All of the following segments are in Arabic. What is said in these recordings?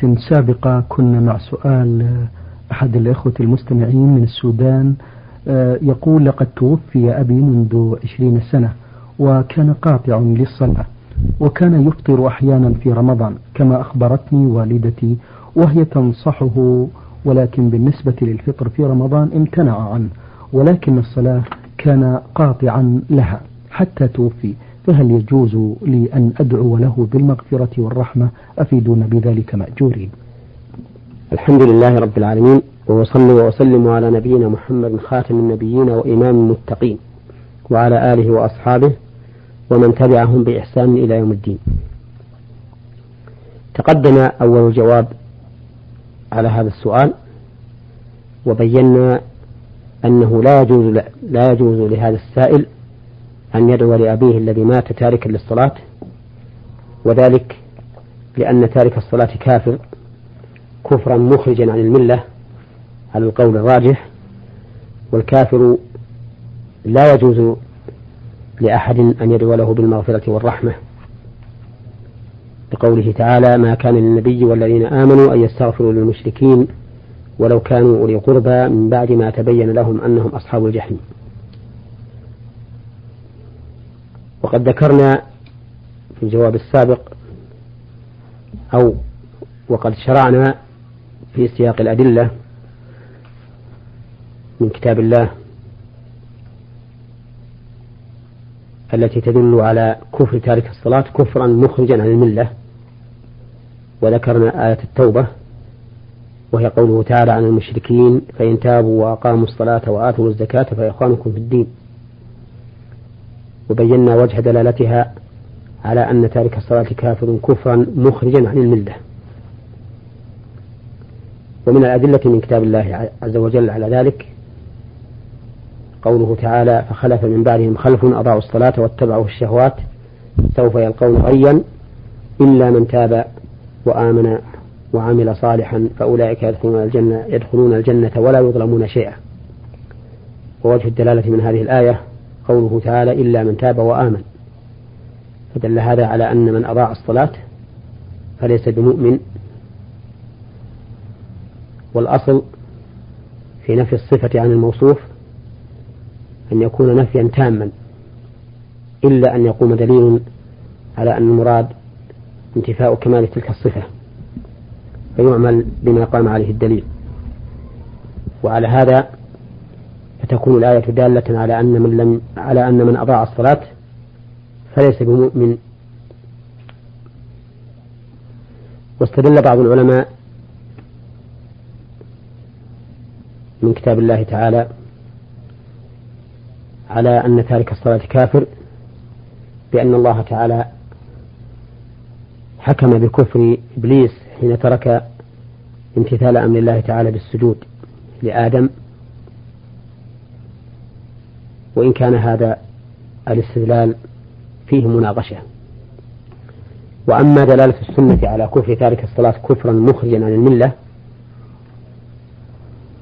سابقة كنا مع سؤال أحد الإخوة المستمعين من السودان يقول لقد توفي أبي منذ عشرين سنة وكان قاطع للصلاة وكان يفطر أحيانا في رمضان كما أخبرتني والدتي وهي تنصحه ولكن بالنسبة للفطر في رمضان امتنع عنه ولكن الصلاة كان قاطعا لها حتى توفي. فهل يجوز لي أن أدعو له بالمغفرة والرحمة؟ أفيدون بذلك مأجورين. الحمد لله رب العالمين وأصلي وأسلم على نبينا محمد خاتم النبيين وإمام المتقين وعلى آله وأصحابه ومن تبعهم بإحسان إلى يوم الدين. تقدم أول الجواب على هذا السؤال وبينا أنه لا يجوز لا يجوز لهذا السائل أن يدعو لأبيه الذي مات تاركا للصلاة وذلك لأن تارك الصلاة كافر كفرا مخرجا عن الملة على القول الراجح والكافر لا يجوز لأحد أن يدعو له بالمغفرة والرحمة. لقوله تعالى ما كان للنبي والذين آمنوا أن يستغفروا للمشركين ولو كانوا أولي قربى من بعد ما تبين لهم أنهم أصحاب الجحيم. وقد ذكرنا في الجواب السابق أو وقد شرعنا في سياق الأدلة من كتاب الله التي تدل على كفر تارك الصلاة كفرا مخرجا عن الملة وذكرنا آية التوبة وهي قوله تعالى عن المشركين فإن تابوا وأقاموا الصلاة وآتوا الزكاة فإخوانكم في الدين. وبينا وجه دلالتها على أن تارك الصلاة كافر كفرا مخرجا عن الملة. ومن الأدلة من كتاب الله عز وجل على ذلك قوله تعالى فخلف من بعدهم خلف أضاعوا الصلاة واتبعوا الشهوات سوف يلقون غيا إلا من تاب وآمن وعمل صالحا فأولئك يدخلون الجنة يدخلون الجنة ولا يظلمون شيئا. ووجه الدلالة من هذه الآية قوله تعالى إلا من تاب وآمن. فدل هذا على أن من أضاع الصلاة فليس بمؤمن. والأصل في نفي الصفة عن الموصوف أن يكون نفيا تاما إلا أن يقوم دليل على أن المراد انتفاء كمال تلك الصفة فيعمل بما قام عليه الدليل. وعلى هذا فتكون الآية دالة على أن من لم على أن من أضاع الصلاة فليس بمؤمن. واستدل بعض العلماء من كتاب الله تعالى على أن تارك الصلاة كافر بأن الله تعالى حكم بكفر إبليس حين ترك امتثال أمر الله تعالى بالسجود لآدم. وإن كان هذا الاستدلال فيه مناقشة. وأما دلالة السنة على كفر تارك الصلاة كفرا مخرجا عن الملة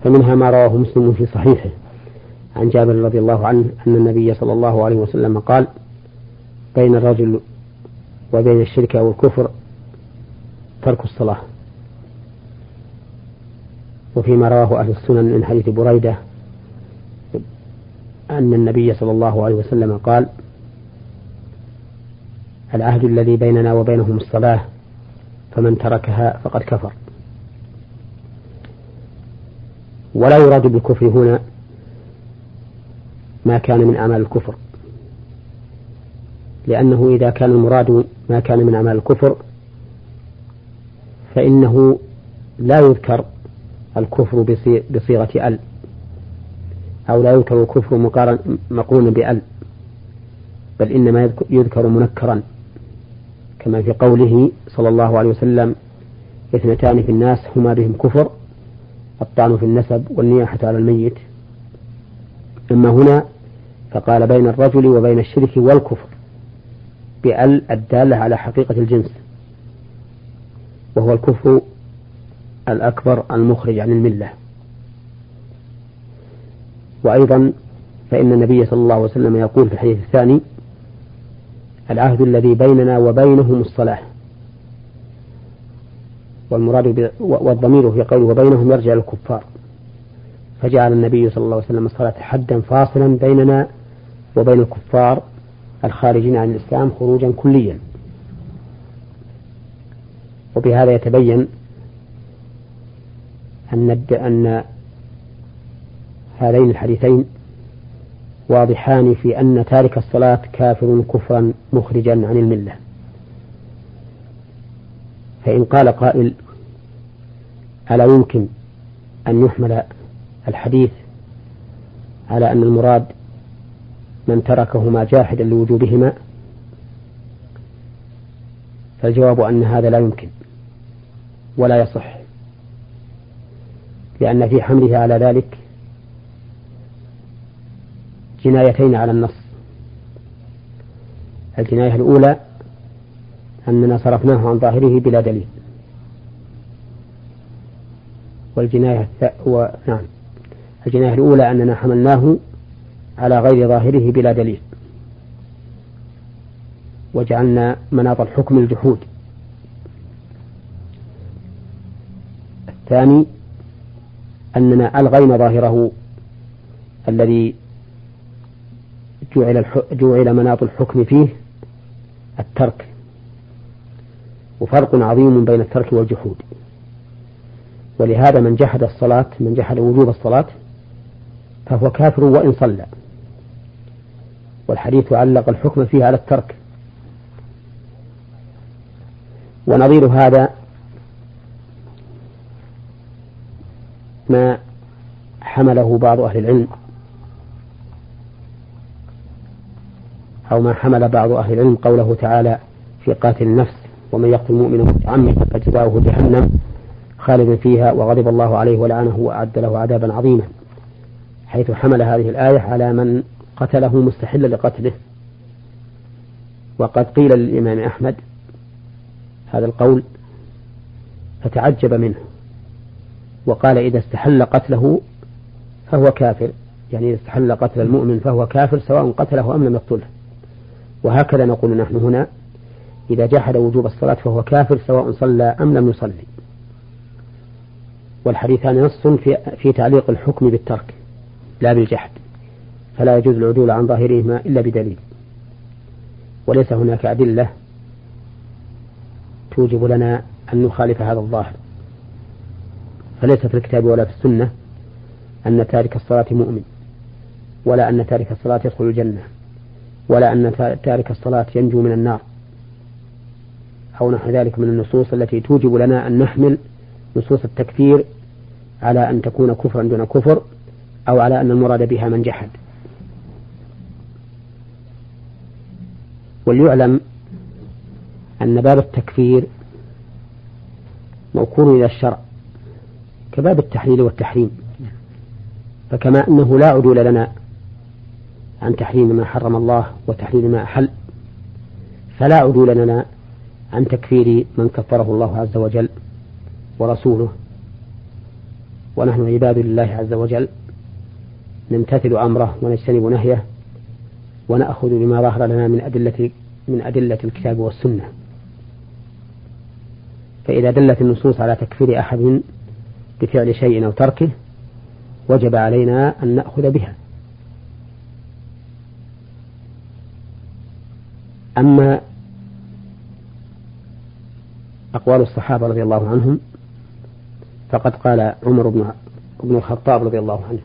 فمنها ما رواه مسلم في صحيحه. عن جابر رضي الله عنه أن النبي صلى الله عليه وسلم قال بين الرجل وبين الشرك أو الكفر ترك الصلاة. وفيما رواه أهل السنن من حديث بريدة أن النبي صلى الله عليه وسلم قال العهد الذي بيننا وبينهم الصلاة فمن تركها فقد كفر. ولا يراد بالكفر هنا ما كان من أعمال الكفر لأنه إذا كان المراد ما كان من أعمال الكفر فإنه لا يذكر الكفر بصيغة ال. أو لا يذكر الكفر مقرونا بأل بل إنما يذكر منكرا كما في قوله صلى الله عليه وسلم اثنتان في الناس هما بهم كفر الطعن في النسب والنياحة على الميت. أما هنا فقال بين الرجل وبين الشرك والكفر بأل الدالة على حقيقة الجنس وهو الكفر الأكبر المخرج عن الملة. وأيضا فإن النبي صلى الله عليه وسلم يقول في الحديث الثاني العهد الذي بيننا وبينهم الصلاة والمراد والضمير في قوله وبينهم يرجع الكفار. فجعل النبي صلى الله عليه وسلم الصلاة حدا فاصلا بيننا وبين الكفار الخارجين عن الإسلام خروجا كليا. وبهذا يتبين أن أن هذين الحديثين واضحان في أن تارك الصلاة كافر كفرا مخرجا عن الملة. فإن قال قائل ألا يمكن أن يحمل الحديث على أن المراد من تركهما جاحدا لوجوبهما؟ فالجواب أن هذا لا يمكن ولا يصح لأن في حمله على ذلك جنايتين على النص. الجناية الأولى أننا صرفناه عن ظاهره بلا دليل. والجناية و... نعم. الجناية الأولى أننا حملناه على غير ظاهره بلا دليل. وجعلنا مناط الحكم الجحود. الثاني أننا ألغينا ظاهره الذي جعل, جعل مناط الحكم فيه الترك. وفرق عظيم بين الترك والجحود. ولهذا من جحد الصلاة من جحد وجوب الصلاة فهو كافر وإن صلى. والحديث علق الحكم فيه على الترك. ونظير هذا ما حمله بعض أهل العلم. أو ما حمل بعض أهل العلم قوله تعالى في قاتل النفس ومن يقتل مؤمنا متعمدا فجزاؤه جهنم خالدا فيها وغضب الله عليه ولعنه وأعد له عذابا عظيما. حيث حمل هذه الآية على من قتله مستحلا لقتله. وقد قيل للإمام أحمد هذا القول فتعجب منه. وقال إذا استحل قتله فهو كافر. يعني إذا استحل قتل المؤمن فهو كافر سواء قتله أم لم يقتله. وهكذا نقول نحن هنا إذا جحد وجوب الصلاة فهو كافر سواء صلى أم لم يصلي. والحديثان نص في, في تعليق الحكم بالترك لا بالجحد. فلا يجوز العدول عن ظاهرهما إلا بدليل. وليس هناك أدلة توجب لنا أن نخالف هذا الظاهر. فليس في الكتاب ولا في السنة أن تارك الصلاة مؤمن ولا أن تارك الصلاة يدخل الجنة. ولا أن تارك الصلاة ينجو من النار. أو نحو ذلك من النصوص التي توجب لنا أن نحمل نصوص التكفير على أن تكون كفرا دون كفر أو على أن المراد بها من جحد. وليعلم أن باب التكفير موكول إلى الشرع كباب التحليل والتحريم. فكما أنه لا عدول لنا عن تحريم ما حرم الله وتحليل ما أحل. فلا عدول لنا عن تكفير من كفره الله عز وجل ورسوله. ونحن عباد لله عز وجل نمتثل أمره ونجتنب نهيه ونأخذ بما ظهر لنا من أدلة من أدلة الكتاب والسنة. فإذا دلت النصوص على تكفير أحد بفعل شيء أو تركه وجب علينا أن نأخذ بها. أما أقوال الصحابة رضي الله عنهم فقد قال عمر بن بن الخطاب رضي الله عنه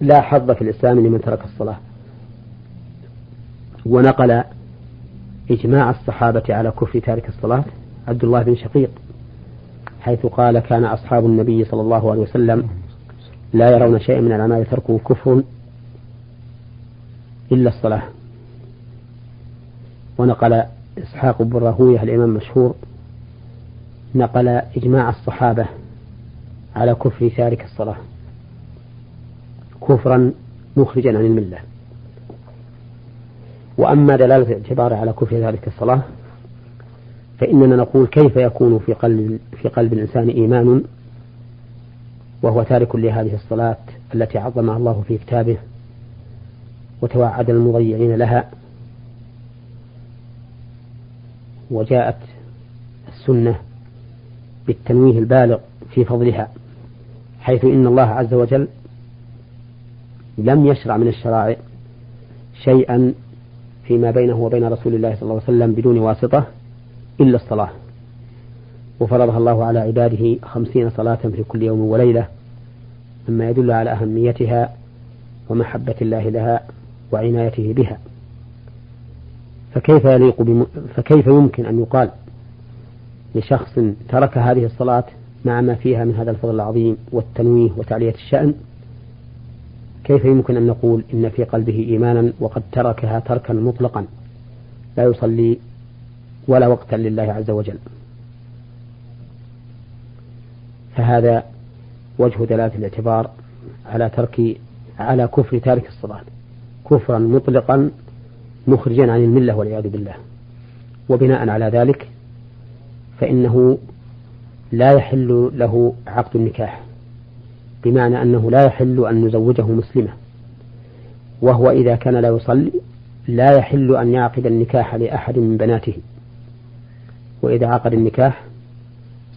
لا حظ في الإسلام لمن ترك الصلاة. ونقل إجماع الصحابة على كفر تارك الصلاة عبد الله بن شقيق حيث قال كان أصحاب النبي صلى الله عليه وسلم لا يرون شيئا من الأعمال تركه كفر إلا الصلاة. ونقل إسحاق بن راهوية الإمام المشهور نقل إجماع الصحابة على كفر تارك الصلاة كفرا مخرجا عن الملة. وأما دلالة الاعتبار على كفر ذلك الصلاة فإننا نقول كيف يكون في قلب في قلب الإنسان إيمان وهو تارك لهذه الصلاة التي عظمها الله في كتابه وتوعد المضيعين لها. وجاءت السنة بالتنويه البالغ في فضلها حيث إن الله عز وجل لم يشرع من الشرائع شيئا فيما بينه وبين رسول الله صلى الله عليه وسلم بدون واسطة إلا الصلاة. وفرضها الله على عباده خمسين صلاة في كل يوم وليلة مما يدل على أهميتها ومحبة الله لها وعنايته بها. فكيف يليق بم... فكيف يمكن أن يقال لشخص ترك هذه الصلاة مع ما فيها من هذا الفضل العظيم والتنويه وتعلية الشأن؟ كيف يمكن أن نقول إن في قلبه إيمانا وقد تركها تركا مطلقا لا يصلي ولا وقتا لله عز وجل؟ فهذا وجه دلالة الاعتبار على ترك على كفر تارك الصلاة. كفرا مطلقا مخرجا عن الملة والعياذ بالله. وبناء على ذلك فإنه لا يحل له عقد النكاح بمعنى أنه لا يحل أن نزوجه مسلمة. وهو إذا كان لا يصلي لا يحل أن يعقد النكاح لأحد من بناته. وإذا عقد النكاح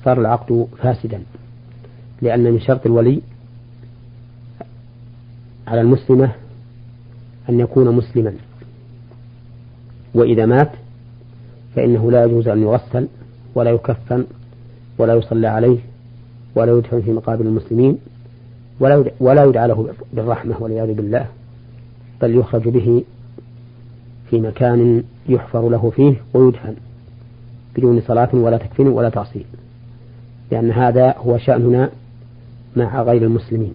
صار العقد فاسدا لأن من شرط الولي على المسلمة أن يكون مسلما. وإذا مات فإنه لا يجوز أن يغسل ولا يكفن ولا يصلى عليه ولا يدفن في مقابر المسلمين ولا ولا يدعى له بالرحمة والعياذ بالله بل يخرج به في مكان يحفر له فيه ويدفن بدون صلاة ولا تكفين ولا تعصيب لأن هذا هو شأننا مع غير المسلمين.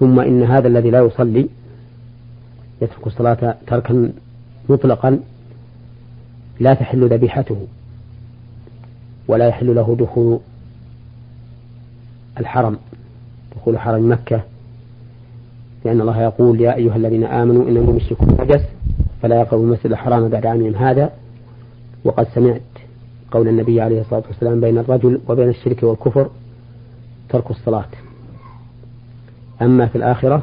ثم إن هذا الذي لا يصلي يترك الصلاة تركا مطلقا لا تحل ذبيحته ولا يحل له دخول الحرم دخول حرم مكة. لأن الله يقول يا أيها الذين آمنوا إنما المشركون نجس فلا يقربوا المسجد الحرام بعد عامهم هذا. وقد سمعت قول النبي عليه الصلاة والسلام بين الرجل وبين الشرك والكفر ترك الصلاة. أما في الآخرة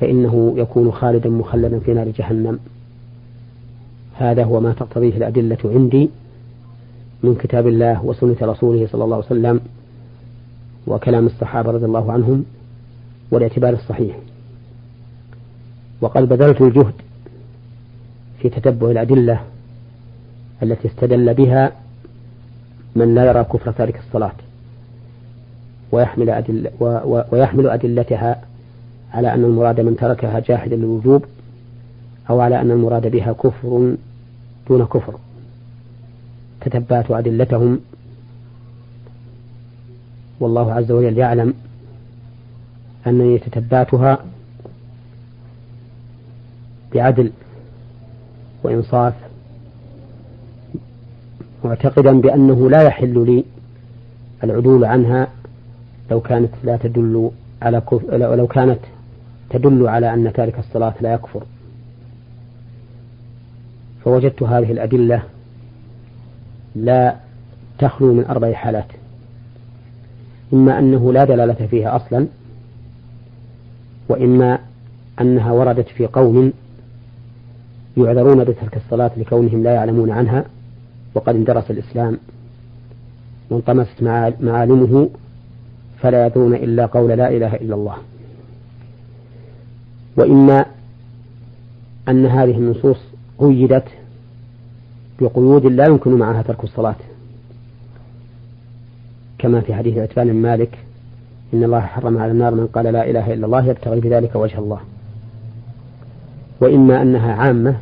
فإنه يكون خالدا مخلدا في نار جهنم. هذا هو ما تقتضيه الأدلة عندي من كتاب الله وسنة رسوله صلى الله عليه وسلم وكلام الصحابة رضي الله عنهم والاعتبار الصحيح. وقد بذلت الجهد في تتبع الأدلة التي استدل بها من لا يرى كفر تارك الصلاة ويحمل أدل ويحمل أدلتها على أن المراد من تركها جاحدا للوجوب أو على أن المراد بها كفر دون كفر. تتبعت أدلتهم. والله عز وجل يعلم أنني تتبعتها بعدل وإنصاف معتقدا بأنه لا يحل لي العدول عنها لو كانت لا تدل على كفر لو كانت تدل على أن تارك الصلاة لا يكفر. فوجدت هذه الأدلة لا تخلو من أربع حالات. إما أنه لا دلالة فيها أصلا وإما أنها وردت في قوم يعذرون بترك الصلاة لكونهم لا يعلمون عنها وقد اندرس الإسلام وانطمست معالمه فلا يدرون إلا قول لا إله إلا الله. وإما أن هذه النصوص قيدت بقيود لا يمكن معها ترك الصلاة. كما في حديث عتبان بن مالك إن الله حرم على النار من قال لا إله إلا الله يبتغي بذلك وجه الله. وإما أنها عامة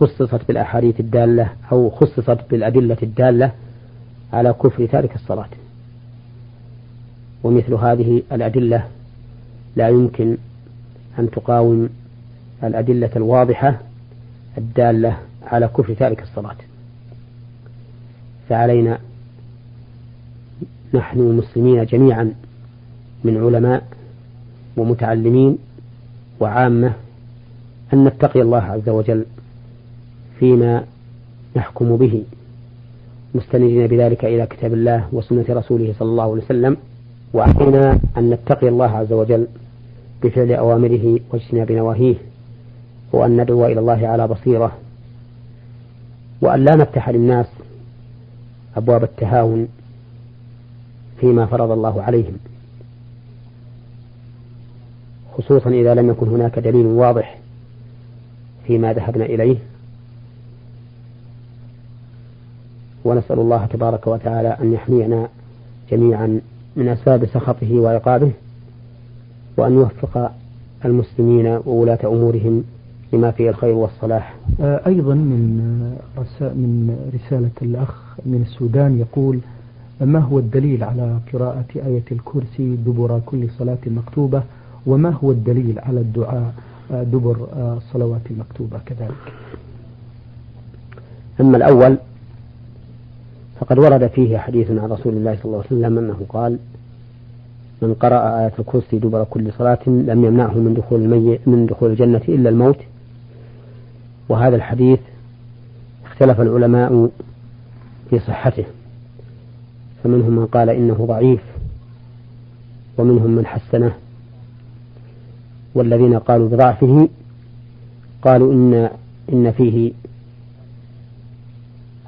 خصصت بالأحاديث الدالة أو خصصت بالأدلة الدالة على كفر تارك الصلاة. ومثل هذه الأدلة لا يمكن أن تقاوم الأدلة الواضحة الدالة على كفر تارك الصلاة. فعلينا نحن المسلمين جميعا من علماء ومتعلمين وعامة أن نتقي الله عز وجل فيما نحكم به مستندين بذلك إلى كتاب الله وسنة رسوله صلى الله عليه وسلم وعلينا أن نتقي الله عز وجل بفعل أوامره واجتناب نواهيه وأن ندعو إلى الله على بصيرة. وأن لا نفتح للناس أبواب التهاون فيما فرض الله عليهم. خصوصا إذا لم يكن هناك دليل واضح فيما ذهبنا إليه. ونسأل الله تبارك وتعالى أن يحمينا جميعا من أسباب سخطه وعقابه. وأن يوفق المسلمين وولاة أمورهم لما فيه الخير والصلاح. آه، أيضا من من رسالة الأخ من السودان يقول ما هو الدليل على قراءة آية الكرسي دبر كل صلاة مكتوبة؟ وما هو الدليل على الدعاء آه، دبر آه، الصلوات المكتوبة كذلك؟ أما الأول فقد ورد فيه حديث عن رسول الله صلى الله عليه وسلم أنه قال من قرأ آية الكرسي دبر كل صلاة لم يمنعه من دخول المي من دخول الجنة إلا الموت. وهذا الحديث اختلف العلماء في صحته. فمنهم من قال إنه ضعيف ومنهم من حسنه. والذين قالوا بضعفه قالوا إن إن فيه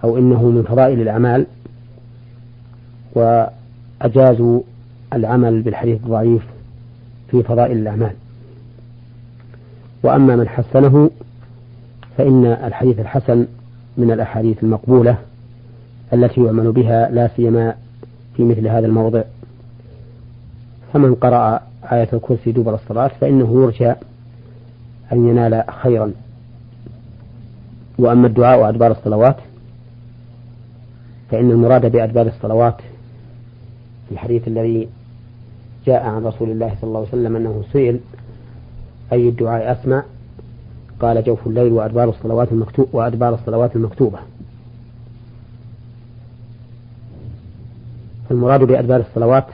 أو إنه من فضائل الأعمال وأجازوا العمل بالحديث الضعيف في فضائل الأعمال. وأما من حسنه فإن الحديث الحسن من الأحاديث المقبولة التي يعمل بها لا سيما في مثل هذا الموضع. فمن قرأ آية الكرسي دبر الصلاة فإنه يرجى أن ينال خيرا. وأما الدعاء أدبار الصلوات فإن المراد بأدبار الصلوات في الحديث الذي جاء عن رسول الله صلى الله عليه وسلم أنه سئل أي الدعاء أسمع؟ قال جوف الليل وأدبار الصلوات المكتوب وأدبار الصلوات المكتوبة. المراد بأدبار الصلوات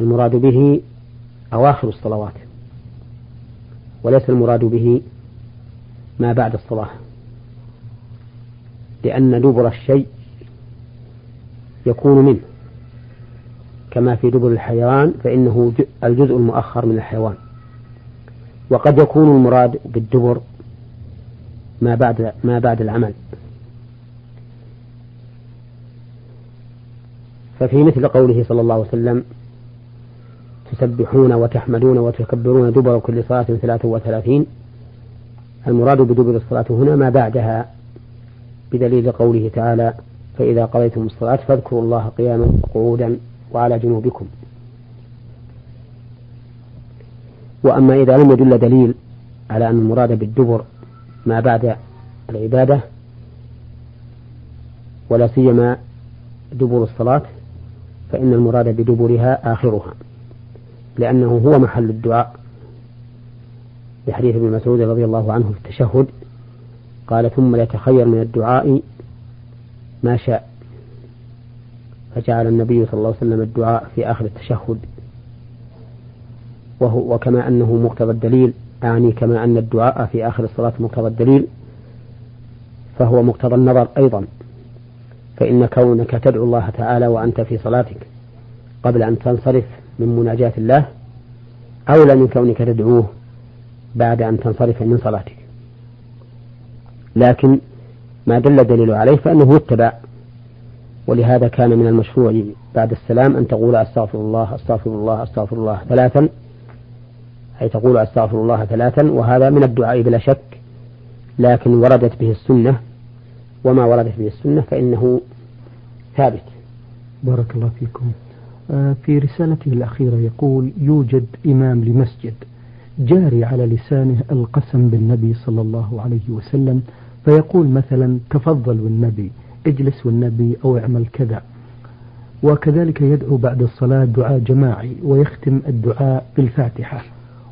المراد به أواخر الصلوات وليس المراد به ما بعد الصلاة. لأن دبر الشيء يكون منه. كما في دبر الحيوان فإنه الجزء المؤخر من الحيوان. وقد يكون المراد بالدبر ما بعد ما بعد العمل. ففي مثل قوله صلى الله عليه وسلم تسبحون وتحمدون وتكبرون دبر كل صلاة ثلاثة وثلاثين. المراد بدبر الصلاة هنا ما بعدها بدليل قوله تعالى فإذا قضيتم الصلاة فاذكروا الله قياما وقعودا. وعلى جنوبكم. وأما إذا لم يدل دليل على أن المراد بالدبر ما بعد العبادة ولا سيما دبر الصلاة فإن المراد بدبرها آخرها لأنه هو محل الدعاء. لحديث ابن مسعود رضي الله عنه في التشهد قال ثم يتخير من الدعاء ما شاء. فجعل النبي صلى الله عليه وسلم الدعاء في آخر التشهد. وهو وكما أنه مقتضى الدليل أعني كما أن الدعاء في آخر الصلاة مقتضى الدليل فهو مقتضى النظر أيضا. فإن كونك تدعو الله تعالى وأنت في صلاتك قبل أن تنصرف من مناجاة الله أولى من كونك تدعوه بعد أن تنصرف من صلاتك. لكن ما دل الدليل عليه فأنه يتبع ولهذا كان من المشروع بعد السلام أن تقول أستغفر الله أستغفر الله أستغفر الله ثلاثا. أي تقول أستغفر الله ثلاثا وهذا من الدعاء بلا شك. لكن وردت به السنة. وما وردت به السنة فإنه ثابت. بارك الله فيكم. آه، في رسالته الأخيرة يقول يوجد إمام لمسجد جاري على لسانه القسم بالنبي صلى الله عليه وسلم فيقول مثلا تفضل والنبي اجلس والنبي أو اعمل كذا. وكذلك يدعو بعد الصلاة دعاء جماعي ويختم الدعاء بالفاتحة.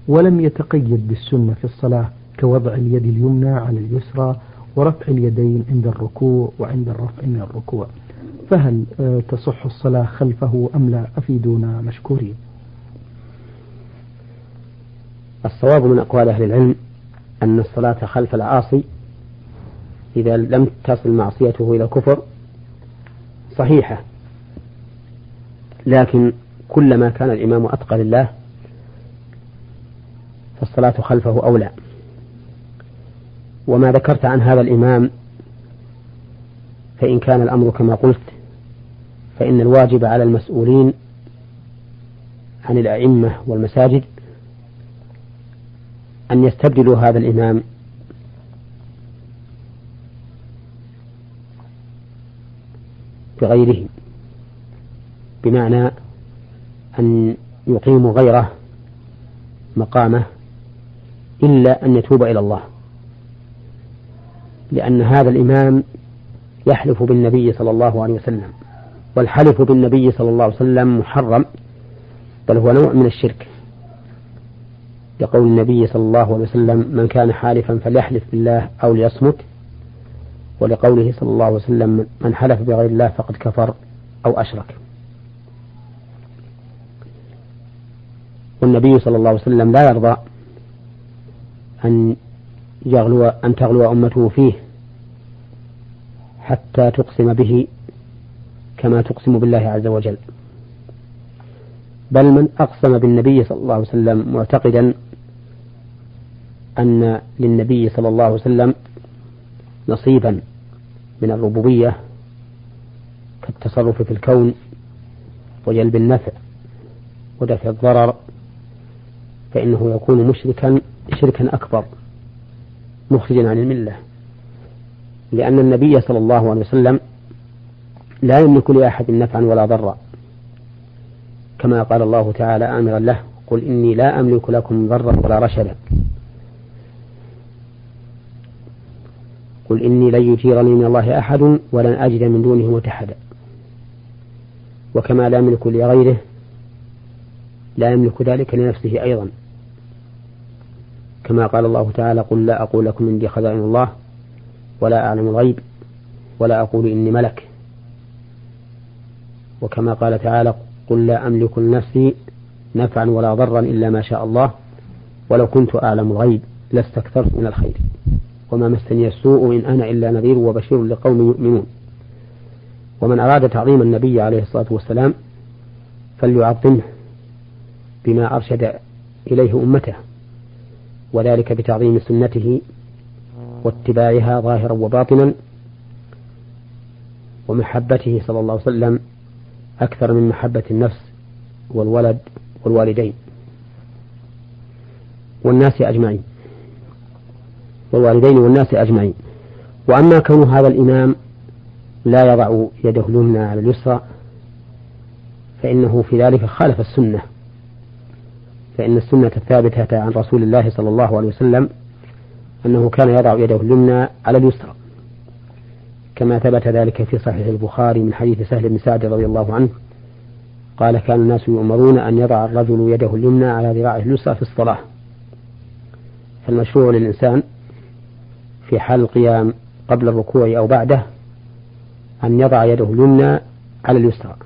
ولم يتقيد بالسنة في الصلاة كوضع اليد اليمنى على اليسرى ورفع اليدين عند الركوع وعند الرفع من الركوع. فهل آه، تصح الصلاة خلفه أم لا؟ أفيدونا مشكورين. الصواب من أقوال أهل العلم أن الصلاة خلف العاصي إذا لم تصل معصيته إلى الكفر صحيحة. لكن كلما كان الإمام أتقى لله فالصلاة خلفه أولى. وما ذكرت عن هذا الإمام فإن كان الأمر كما قلت فإن الواجب على المسؤولين عن الأئمة والمساجد أن يستبدلوا هذا الإمام بغيره بمعنى أن يقيموا غيره مقامه إلا أن يتوب إلى الله. لأن هذا الإمام يحلف بالنبي صلى الله عليه وسلم والحلف بالنبي صلى الله عليه وسلم محرم بل هو نوع من الشرك. يقول النبي صلى الله عليه وسلم من كان حالفا فليحلف بالله أو ليصمت ولقوله صلى الله عليه وسلم من حلف بغير الله فقد كفر أو أشرك. والنبي صلى الله عليه وسلم لا يرضى أن يغلو أن تغلو أمته فيه حتى تقسم به كما تقسم بالله عز وجل. بل من أقسم بالنبي صلى الله عليه وسلم معتقدا أن للنبي صلى الله عليه وسلم نصيبا من الربوبية كالتصرف في الكون وجلب النفع ودفع الضرر فإنه يكون مشركا شركا أكبر مخرجا عن الملة. لأن النبي صلى الله عليه وسلم لا يملك لأحد نفعا ولا ضرا. كما قال الله تعالى آمرا له قل إني لا أملك لكم ضرا ولا رشدا. قل إني لن يجيرني من الله أحد ولن أجد من دونه متحدا. وكما لا يملك لغيره لا يملك ذلك لنفسه أيضا. كما قال الله تعالى قل لا أقول لكم عندي خزائن الله ولا أعلم الغيب ولا أقول إني ملك. وكما قال تعالى قل لا أملك لنفسي نفعا ولا ضرا إلا ما شاء الله ولو كنت أعلم الغيب لاستكثرت من الخير. وما مسني السوء إن أنا إلا نذير وبشير لقوم يؤمنون. ومن أراد تعظيم النبي عليه الصلاة والسلام فليعظمه بما أرشد إليه أمته وذلك بتعظيم سنته واتباعها ظاهرا وباطنا ومحبته صلى الله عليه وسلم أكثر من محبة النفس والولد والوالدين والناس أجمعين. والوالدين والناس أجمعين. وأما كون هذا الإمام لا يضع يده اليمنى على اليسرى فإنه في ذلك خالف السنة. فإن السنة الثابتة عن رسول الله صلى الله عليه وسلم أنه كان يضع يده اليمنى على اليسرى. كما ثبت ذلك في صحيح البخاري من حديث سهل بن سعد رضي الله عنه قال كان الناس يؤمرون أن يضع الرجل يده اليمنى على ذراعه اليسرى في الصلاة. فالمشروع للإنسان في حال القيام قبل الركوع أو بعده أن يضع يده اليمنى على اليسرى.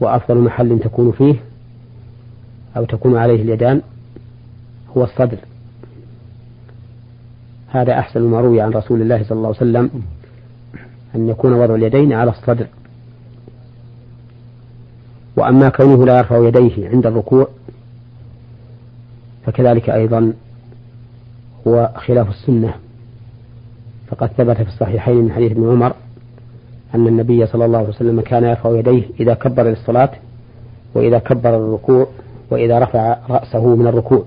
وأفضل محل تكون فيه أو تكون عليه اليدان هو الصدر. هذا أحسن ما روي عن رسول الله صلى الله عليه وسلم أن يكون وضع اليدين على الصدر. وأما كونه لا يرفع يديه عند الركوع فكذلك أيضا هو خلاف السنة. فقد ثبت في الصحيحين من حديث ابن عمر أن النبي صلى الله عليه وسلم كان يرفع يديه إذا كبر للصلاة وإذا كبر الركوع وإذا رفع رأسه من الركوع.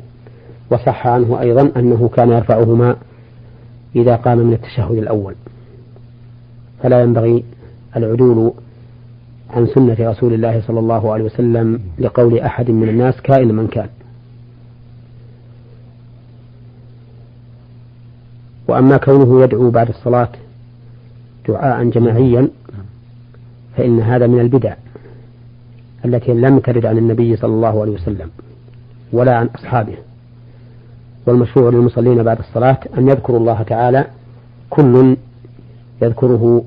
وصح عنه أيضا أنه كان يرفعهما إذا قام من التشهد الأول. فلا ينبغي العدول عن سنة رسول الله صلى الله عليه وسلم لقول أحد من الناس كائن من كان. وأما كونه يدعو بعد الصلاة دعاء جماعيا فإن هذا من البدع التي لم ترد عن النبي صلى الله عليه وسلم ولا عن أصحابه. والمشروع للمصلين بعد الصلاة أن يذكروا الله تعالى كل يذكره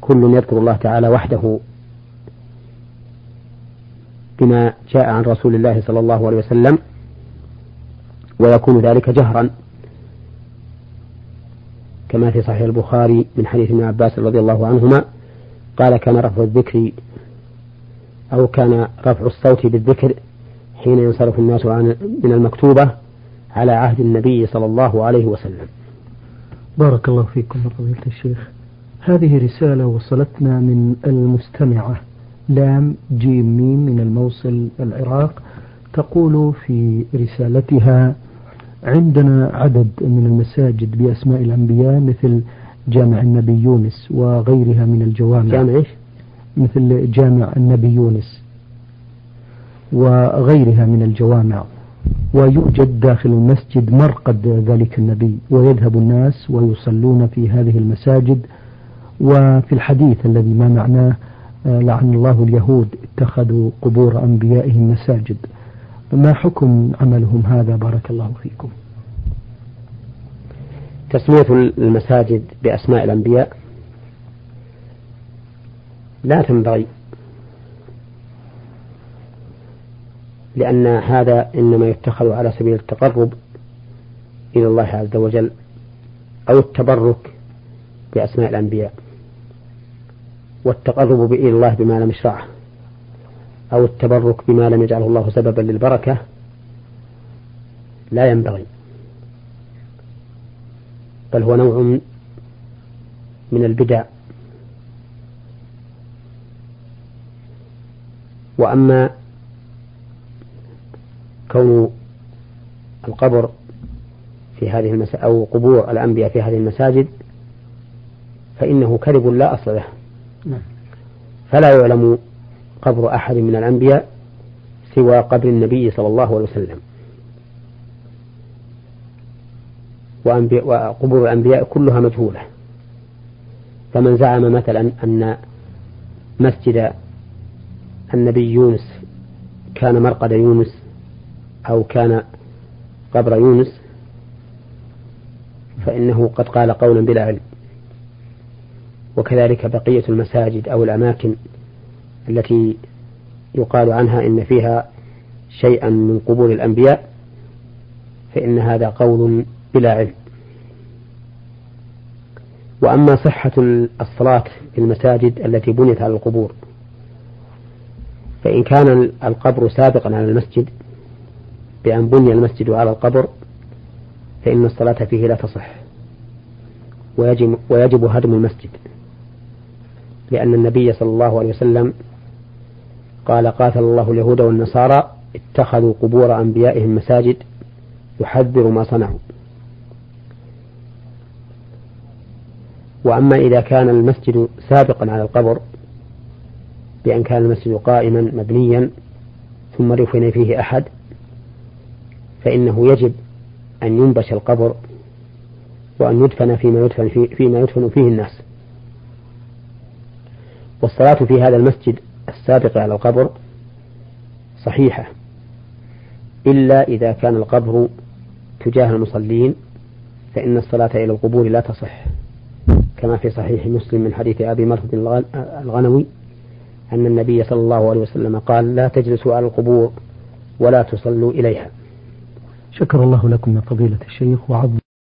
كل يذكر الله تعالى وحده بما جاء عن رسول الله صلى الله عليه وسلم ويكون ذلك جهرا كما في صحيح البخاري من حديث ابن عباس رضي الله عنهما قال كان رفع الذكر أو كان رفع الصوت بالذكر حين ينصرف الناس عن من المكتوبة على عهد النبي صلى الله عليه وسلم. بارك الله فيكم فضيلة الشيخ. هذه رسالة وصلتنا من المستمعة. لام جيم ميم من الموصل العراق تقول في رسالتها عندنا عدد من المساجد بأسماء الأنبياء مثل جامع النبي يونس وغيرها من الجوامع. جامع مثل جامع النبي يونس وغيرها من الجوامع. ويوجد داخل المسجد مرقد ذلك النبي ويذهب الناس ويصلون في هذه المساجد. وفي الحديث الذي ما معناه آه، لعن الله اليهود اتخذوا قبور أنبيائهم مساجد. ما حكم عملهم هذا؟ بارك الله فيكم. تسمية المساجد بأسماء الأنبياء لا تنبغي لأن هذا إنما يتخذ على سبيل التقرب إلى الله عز وجل أو التبرك بأسماء الأنبياء والتقرب إلى الله بما لم يشرعه. أو التبرك بما لم يجعله الله سببا للبركة لا ينبغي. بل هو نوع من البدع. وأما كون القبر في هذه المساجد أو قبور الأنبياء في هذه المساجد فإنه كذب لا أصل له. نعم. فلا يعلم قبر أحد من الأنبياء سوى قبر النبي صلى الله عليه وسلم. وقبور الأنبياء كلها مجهولة. فمن زعم مثلا أن مسجد النبي يونس كان مرقد يونس أو كان قبر يونس فإنه قد قال قولا بلا علم. وكذلك بقية المساجد أو الأماكن التي يقال عنها إن فيها شيئا من قبور الأنبياء فإن هذا قول بلا علم. وأما صحة الصلاة في المساجد التي بنيت على القبور فإن كان القبر سابقا على المسجد بأن بني المسجد على القبر فإن الصلاة فيه لا تصح. ويجب, ويجب هدم المسجد لأن النبي صلى الله عليه وسلم قال قاتل الله اليهود والنصارى اتخذوا قبور أنبيائهم مساجد يحذر ما صنعوا. وأما إذا كان المسجد سابقا على القبر بأن كان المسجد قائما مبنيا ثم دفن فيه أحد فإنه يجب أن ينبش القبر وأن يدفن فيما يدفن فيه فيما يدفن فيه الناس. والصلاة في هذا المسجد السابق على القبر صحيحة إلا إذا كان القبر تجاه المصلين فإن الصلاة إلى القبور لا تصح. كما في صحيح مسلم من حديث أبي مرثد الغنوي أن النبي صلى الله عليه وسلم قال لا تجلسوا على القبور ولا تصلوا إليها. شكر الله لكم يا فضيلة الشيخ وعظم